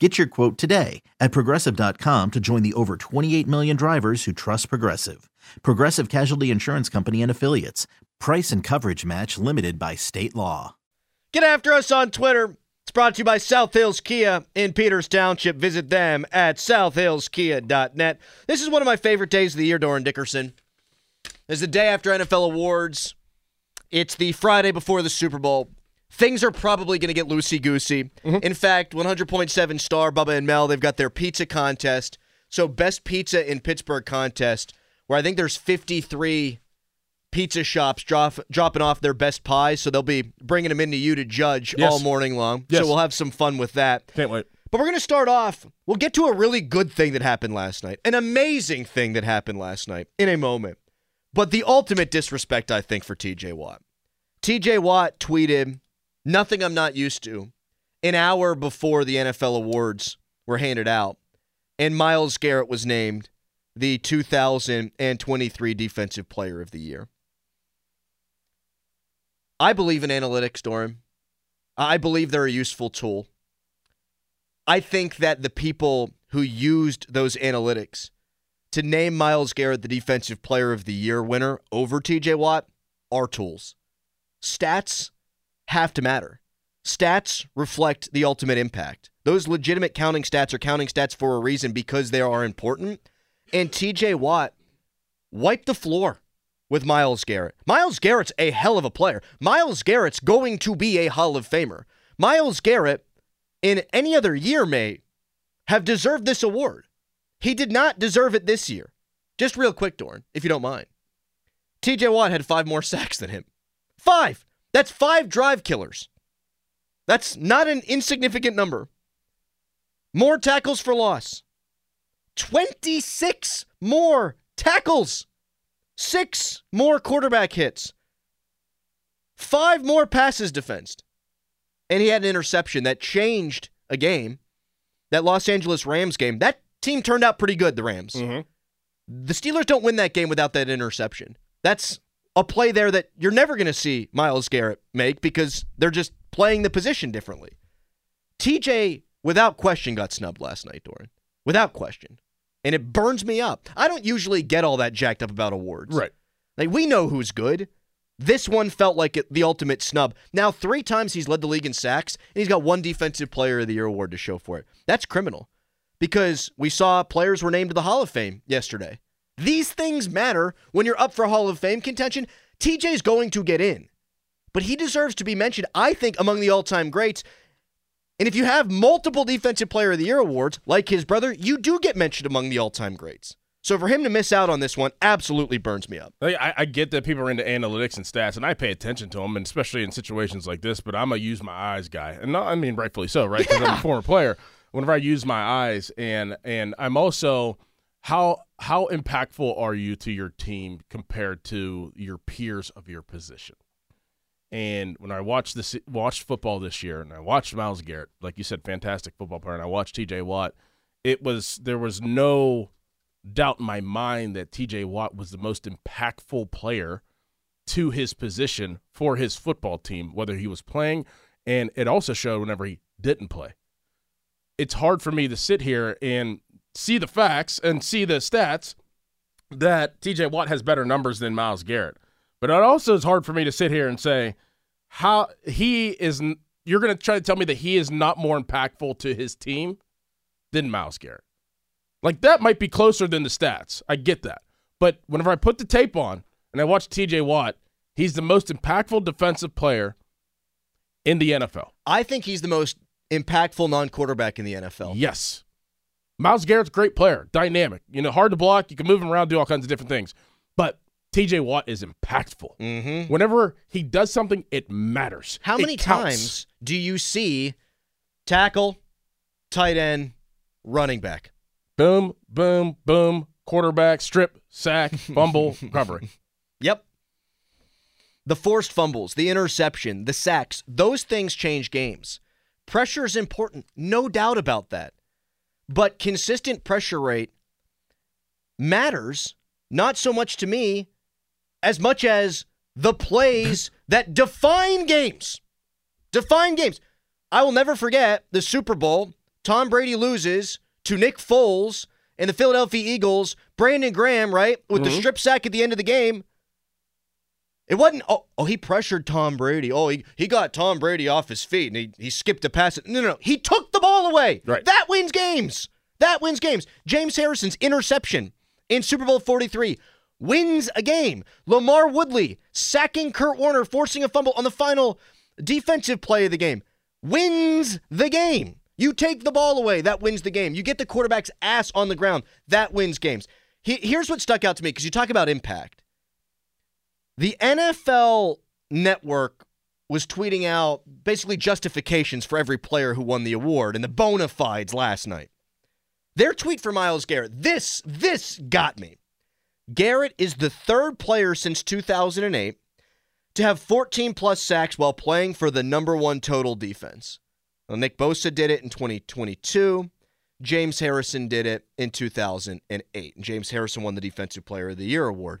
Get your quote today at progressive.com to join the over 28 million drivers who trust Progressive. Progressive Casualty Insurance Company and Affiliates. Price and coverage match limited by state law. Get after us on Twitter. It's brought to you by South Hills Kia in Peters Township. Visit them at southhillskia.net. This is one of my favorite days of the year, Dorin Dickerson. It's the day after NFL awards. It's the Friday before the Super Bowl things are probably going to get loosey goosey. Mm-hmm. In fact, 100.7 Star, Bubba and Mel, they've got their pizza contest. So, best pizza in Pittsburgh contest, where I think there's 53 pizza shops drop, dropping off their best pies. So, they'll be bringing them into you to judge yes. all morning long. Yes. So, we'll have some fun with that. Can't wait. But we're going to start off. We'll get to a really good thing that happened last night, an amazing thing that happened last night in a moment. But the ultimate disrespect, I think, for TJ Watt. TJ Watt tweeted Nothing I'm not used to. An hour before the NFL awards were handed out, and Myles Garrett was named the 2023 Defensive Player of the Year. I believe in analytics, Dorin. I believe they're a useful tool. I think that the people who used those analytics to name Myles Garrett the Defensive Player of the Year winner over TJ Watt are tools. Stats have to matter. Stats reflect the ultimate impact. Those legitimate counting stats are counting stats for a reason because they are important. And TJ Watt wiped the floor with Myles Garrett. Myles Garrett's a hell of a player. Myles Garrett's going to be a Hall of Famer. Myles Garrett, in any other year, may have deserved this award. He did not deserve it this year. Just real quick, Dorn, if you don't mind. TJ Watt had five more sacks than him. Five. That's five drive killers. That's not an insignificant number. More tackles for loss. 26 more tackles. Six more quarterback hits. Five more passes defensed. And he had an interception that changed a game. That Los Angeles Rams game. That team turned out pretty good, the Rams. Mm-hmm. The Steelers don't win that game without that interception. That's a play there that you're never going to see Myles Garrett make because they're just playing the position differently. TJ, without question, got snubbed last night, Dorin. Without question. And it burns me up. I don't usually get all that jacked up about awards. Right. Like, we know who's good. This one felt like the ultimate snub. Now, three times he's led the league in sacks, and he's got one Defensive Player of the Year award to show for it. That's criminal because we saw players were named to the Hall of Fame yesterday. These things matter when you're up for Hall of Fame contention. TJ's going to get in, but he deserves to be mentioned, I think, among the all time greats. And if you have multiple Defensive Player of the Year awards, like his brother, you do get mentioned among the all time greats. So for him to miss out on this one absolutely burns me up. I, I, get that people are into analytics and stats, and I pay attention to them, and especially in situations like this. But I'm a use my eyes guy, and not, I mean rightfully so, right? Because yeah. I'm a former player. Whenever I use my eyes, and and I'm also how how impactful are you to your team compared to your peers of your position? And when I watched this watched football this year, and I watched Myles Garrett, like you said, fantastic football player, and I watched T.J. Watt, it was there was no doubt in my mind that T.J. Watt was the most impactful player to his position for his football team, whether he was playing, and it also showed whenever he didn't play. It's hard for me to sit here and see the facts and see the stats that TJ Watt has better numbers than Myles Garrett. But it also is hard for me to sit here and say how he is. You're going to try to tell me that he is not more impactful to his team than Myles Garrett. Like that might be closer than the stats. I get that. But whenever I put the tape on and I watch TJ Watt, he's the most impactful defensive player in the NFL. I think he's the most impactful non-quarterback in the NFL. Yes. Myles Garrett's a great player, dynamic. You know, hard to block. You can move him around, do all kinds of different things. But TJ Watt is impactful. Mm-hmm. Whenever he does something, it matters. How It many counts. times do you see tackle, tight end, running back? Boom, boom, boom, quarterback, strip, sack, fumble, recovery. Yep. The forced fumbles, the interception, the sacks, those things change games. Pressure is important, no doubt about that. But consistent pressure rate matters not so much to me as much as the plays that define games. Define games. I will never forget the Super Bowl. Tom Brady loses to Nick Foles and the Philadelphia Eagles. Brandon Graham, right, with the mm-hmm. strip sack at the end of the game. It wasn't, oh, oh, he pressured Tom Brady. Oh, he, he got Tom Brady off his feet and he, he skipped a pass. No, no, no. He took ball away. Right. That wins games. That wins games. James Harrison's interception in Super Bowl 43 wins a game. LaMarr Woodley sacking Kurt Warner, forcing a fumble on the final defensive play of the game wins the game. You take the ball away, that wins the game. You get the quarterback's ass on the ground, that wins games. He, here's what stuck out to me because you talk about impact. The NFL network was tweeting out basically justifications for every player who won the award and the bona fides last night. Their tweet for Myles Garrett, this, this got me. Garrett is the third player since 2008 to have 14 plus sacks while playing for the number one total defense. Well, Nick Bosa did it in 2022. James Harrison did it in 2008. And James Harrison won the Defensive Player of the Year award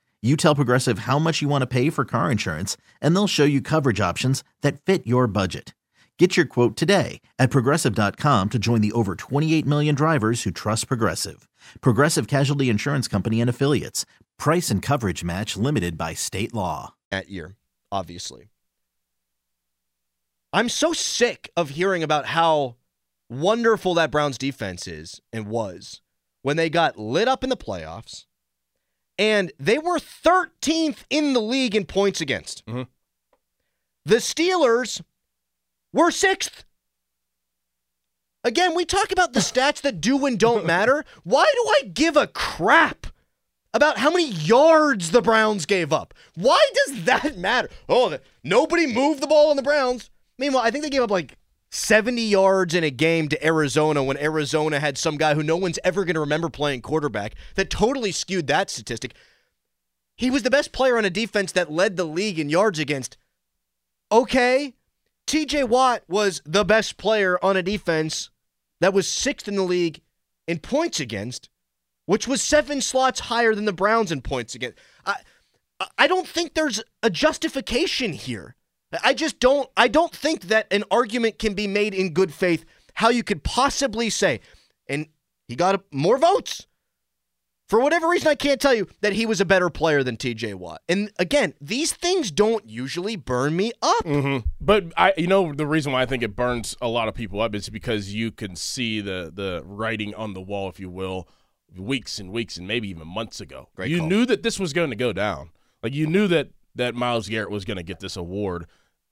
You tell Progressive how much you want to pay for car insurance, and they'll show you coverage options that fit your budget. Get your quote today at progressive.com to join the over 28 million drivers who trust Progressive. Progressive Casualty Insurance Company and Affiliates. Price and coverage match limited by state law. that year, obviously. I'm so sick of hearing about how wonderful that Browns defense is and was when they got lit up in the playoffs and they were 13th in the league in points against. Mhm. The Steelers were sixth. Again, we talk about the stats that do and don't matter. Why do I give a crap about how many yards the Browns gave up? Why does that matter? Oh, nobody moved the ball on the Browns. Meanwhile, I think they gave up like 70 yards in a game to Arizona when Arizona had some guy who no one's ever going to remember playing quarterback that totally skewed that statistic. He was the best player on a defense that led the league in yards against. Okay. TJ Watt was the best player on a defense that was sixth in the league in points against, which was seven slots higher than the Browns in points against. I, I don't think there's a justification here. I just don't I don't think that an argument can be made in good faith how you could possibly say and he got more votes. For whatever reason I can't tell you that he was a better player than TJ Watt. And again, these things don't usually burn me up. Mm-hmm. But I you know the reason why I think it burns a lot of people up is because you can see the the writing on the wall if you will weeks and weeks and maybe even months ago. Great you call. knew that this was going to go down. Like you knew that that Myles Garrett was going to get this award.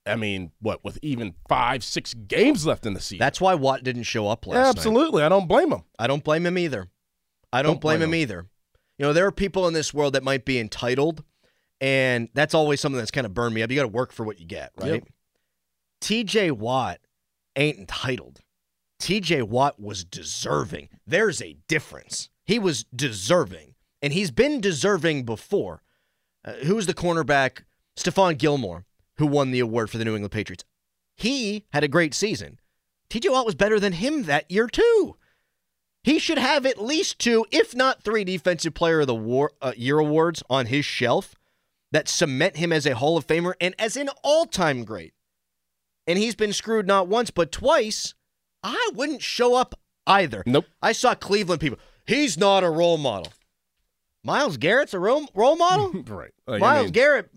I mean, what with even five, six games left in the season? That's why Watt didn't show up last night. absolutely. I don't blame him. I don't blame him either. I don't, Don't blame, blame him him. either. You know, there are people in this world that might be entitled, and that's always something that's kind of burned me up. You got to work for what you get, right? Yep. TJ Watt ain't entitled. TJ Watt was deserving. There's a difference. He was deserving, and he's been deserving before. Uh, who was the cornerback? Stephon Gilmore, who won the award for the New England Patriots. He had a great season. TJ Watt was better than him that year, too. He should have at least two, if not three, Defensive Player of the war, uh, Year awards on his shelf that cement him as a Hall of Famer and as an all time great. And he's been screwed not once, but twice. I wouldn't show up either. Nope. I saw Cleveland people. He's not a role model. Myles Garrett's a role, role model? right. Like, Myles I mean, Garrett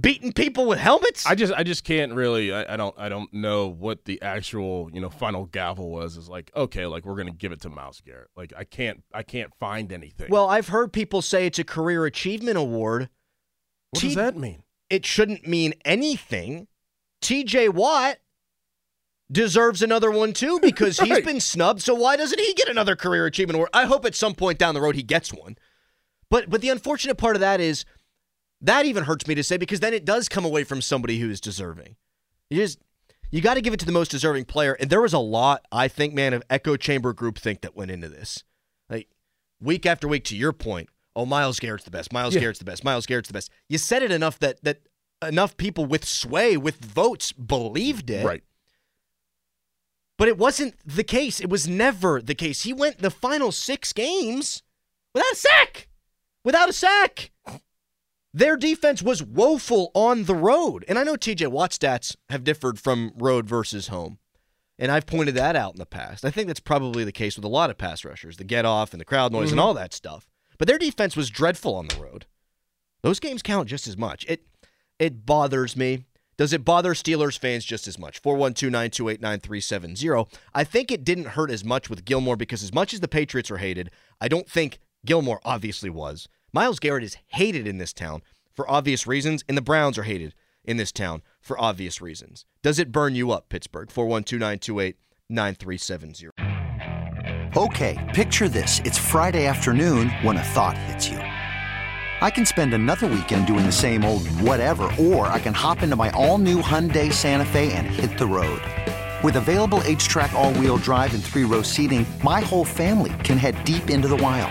beating people with helmets? I just I just can't really I, I don't I don't know what the actual you know final gavel was. Is like okay like we're gonna give it to Myles Garrett. Like I can't I can't find anything. well, I've heard people say it's a career achievement award. what T- does that mean? it shouldn't mean anything. TJ Watt deserves another one too because he's been snubbed. So why doesn't he get another career achievement award? I hope at some point down the road he gets one. But but the unfortunate part of that is that even hurts me to say because then it does come away from somebody who is deserving. You just you got to give it to the most deserving player. And there was a lot, I think, man, of echo chamber groupthink that went into this. Like week after week, to your point, oh, Myles Garrett's the best. Myles Yeah. Garrett's the best. Myles Garrett's the best. You said it enough that that enough people with sway, with votes, believed it. Right. But it wasn't the case. It was never the case. He went the final six games without a sack. Without a sack. Their defense was woeful on the road. And I know TJ Watt stats have differed from road versus home. And I've pointed that out in the past. I think that's probably the case with a lot of pass rushers, the get off and the crowd noise and mm-hmm. all that stuff. But their defense was dreadful on the road. Those games count just as much. It it bothers me. Does it bother Steelers fans just as much? 412-928-9370. I think it didn't hurt as much with Gilmore because as much as the Patriots are hated, I don't think Gilmore obviously was. Myles Garrett is hated in this town for obvious reasons, and the Browns are hated in this town for obvious reasons. Does it burn you up, Pittsburgh? 412-928-9370. Okay, picture this. It's Friday afternoon when a thought hits you. I can spend another weekend doing the same old whatever, or I can hop into my all new Hyundai Santa Fe and hit the road. With available H track, all wheel drive, and three row seating, my whole family can head deep into the wild.